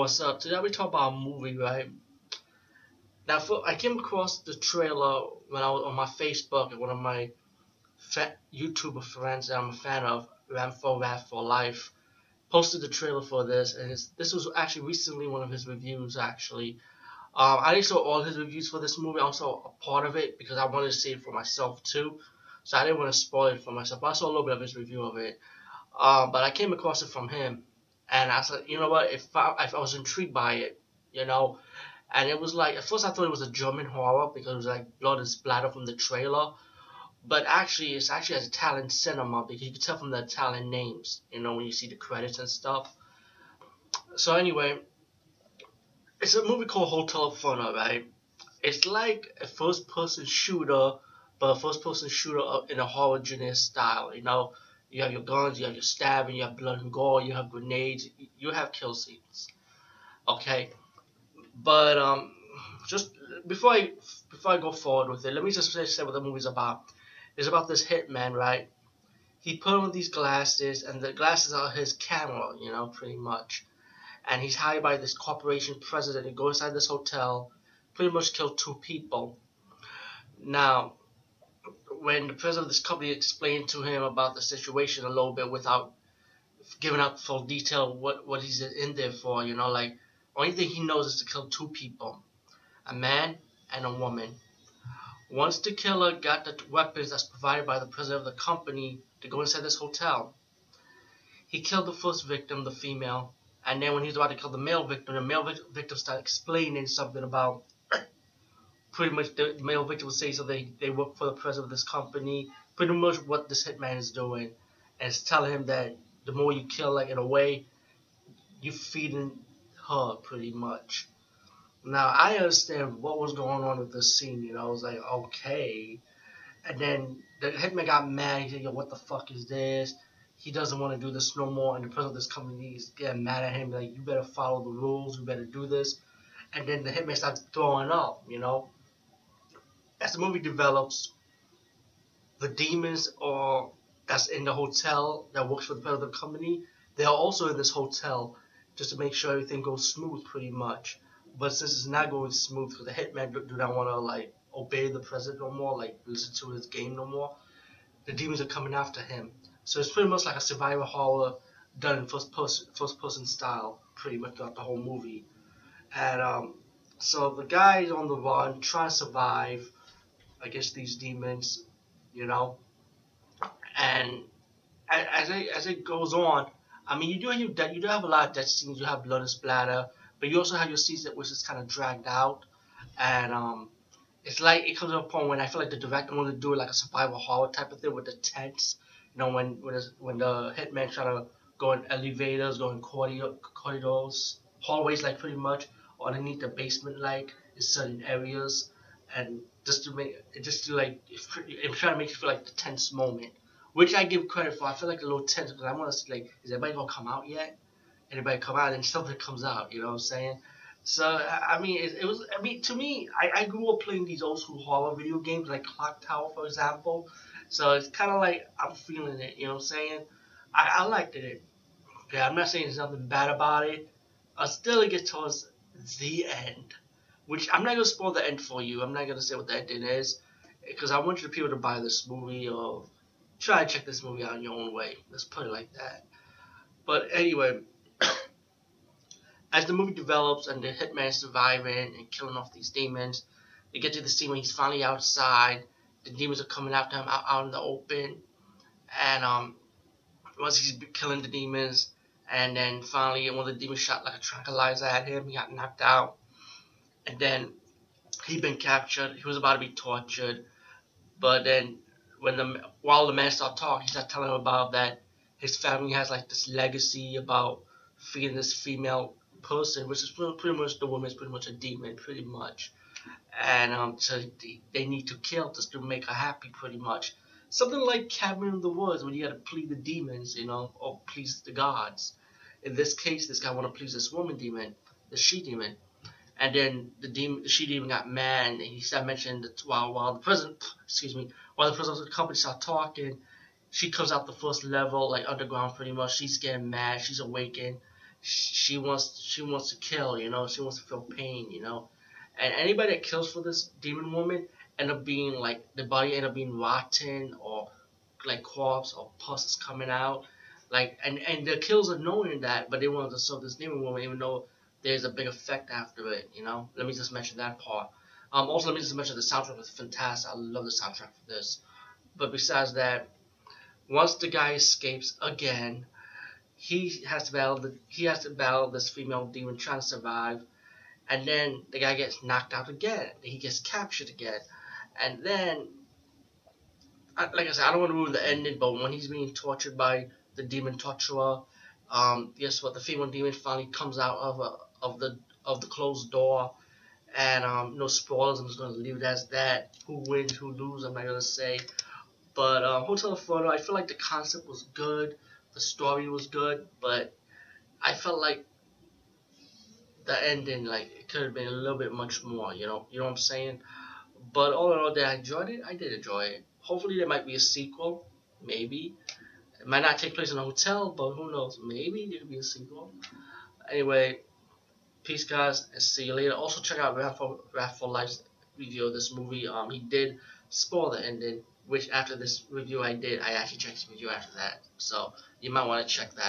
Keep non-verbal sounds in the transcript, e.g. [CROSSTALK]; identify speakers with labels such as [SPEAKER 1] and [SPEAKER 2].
[SPEAKER 1] what's up? Today we talk about a movie, right? Now, for, I came across the trailer when I was on my Facebook and one of my fa- YouTuber friends that I'm a fan of, Ram for Rat for Life, posted the trailer for this, and this was actually recently one of his reviews. Actually, um, I didn't saw all his reviews for this movie. I saw a part of it because I wanted to see it for myself too, so I didn't want to spoil it for myself. But I saw a little bit of his review of it, um, but I came across it from him, and I said, you know what? If I, if I was intrigued by it, you know, and it was like at first I thought it was a German horror because it was like blood and splatter from the trailer, but actually it's actually as Italian cinema because you can tell from the Italian names, you know, when you see the credits and stuff. So anyway, it's a movie called Hotel Inferno, right? It's like a first-person shooter, but a first-person shooter in a horror genre style. You know, you have your guns, you have your stabbing, you have blood and gore, you have grenades, you have kill scenes. Okay, but um, just before I before I go forward with it, let me just say, what the movie's about. It's about this hitman, right? He put on these glasses, and the glasses are his camera, you know, pretty much. And he's hired by this corporation president to go inside this hotel, pretty much kill two people. Now, when the president of this company explained to him about the situation a little bit without giving up full detail what what he's in there for, you know, like only thing he knows is to kill two people, a man and a woman. Once the killer got the weapons that's provided by the president of the company to go inside this hotel, he killed the first victim, the female, and then when he's about to kill the male victim, the male victim started explaining something about pretty much the male victim would say so they, they work for the president of this company, pretty much what this hitman is doing. And it's telling him that the more you kill, like in a way, you're feeding her pretty much. Now I understand what was going on with this scene, you know, I was like, okay. And then the hitman got mad, he said, Yo, what the fuck is this? He doesn't want to do this no more, and the president of this company is getting mad at him, like, you better follow the rules, you better do this. And then the hitman starts throwing up, you know. As the movie develops, the demons are that's in the hotel that works for the president company, they are also in this hotel just to make sure everything goes smooth pretty much. But since it's not going smooth because the hitman do, do not want to like obey the president no more, like listen to his game no more, the demons are coming after him. So it's pretty much like a survival horror done in first person first person style, pretty much throughout the whole movie. And um, so the guy is on the run, trying to survive against these demons, you know. And as it as it goes on, I mean, you do have you do have a lot of death scenes. You have blood and splatter, but you also have your scenes that which is kind of dragged out, and um, it's like it comes to a point when I feel like the director wanted to do like a survival horror type of thing with the tents. You know, when when when the hitman trying to go in elevators, go in corridor, corridors, hallways, like pretty much, underneath the basement, like in certain areas, and just to make just to like I'm trying to make you feel like the tense moment which I give credit for. I feel like a little tense because I want to like, is anybody gonna come out yet? Anybody come out and something comes out, you know what I'm saying? So I mean, it, it was. I mean, to me, I, I grew up playing these old school horror video games like Clock Tower, for example. So it's kind of like I'm feeling it, you know what I'm saying? I, I liked it. Okay, I'm not saying there's nothing bad about it. I still get towards the end, which I'm not gonna spoil the end for you. I'm not gonna say what the ending is because I want you to people to buy this movie or try to check this movie out in your own way. Let's put it like that. But anyway, [CLEARS THROAT] as the movie develops and the hitman surviving and killing off these demons, they get to the scene when he's finally outside. The demons are coming after him out, out in the open, and um, once he's killing the demons, and then finally one of the demons shot like a tranquilizer at him. He got knocked out, and then he'd been captured. He was about to be tortured, but then when the while the man started talking, he started telling him about that his family has like this legacy about feeding this female person, which is pretty much the woman is pretty much a demon, pretty much, and um, so they, need to kill just to make her happy, pretty much. Something like Cabin in the Woods, when you got to please the demons, you know, or please the gods. In this case, this guy want to please this woman demon, the she demon, and then the demon, she demon got mad, and he started mentioning that while while the president, excuse me, while the president of the company start talking, she comes out the first level, like underground, pretty much. She's getting mad, she's awakened, she wants she wants to kill, you know, she wants to feel pain, you know. And anybody that kills for this demon woman end up being like the body end up being rotten or like corpse or pus is coming out. Like and and the kills are knowing that, but they want to serve this demon woman even though there's a big effect after it, you know. Let me just mention that part. Um, also, let me just mention the soundtrack was fantastic. I love the soundtrack for this. But besides that, once the guy escapes again, he has to battle the he has to battle this female demon trying to survive, and then the guy gets knocked out again. He gets captured again, and then, like I said, I don't want to ruin the ending, but when he's being tortured by the demon torturer, um, guess what? The female demon finally comes out of a, of the of the closed door, and um, no spoilers. I'm just gonna leave it as that. Who wins? Who loses? I'm not gonna say. But um, Hotel Inferno, I feel like the concept was good the story was good, but I felt like the ending, like it could have been a little bit much more. You know, you know what I'm saying. But all in all, did I enjoy it? I did enjoy it. Hopefully, there might be a sequel. Maybe it might not take place in a hotel, but who knows? Maybe there could be a sequel. Anyway, peace, guys, and see you later. Also, check out Wrath for Life's review of this movie. Um, he did spoil the ending which after this review I did, I actually checked his review after that. So you might want to check that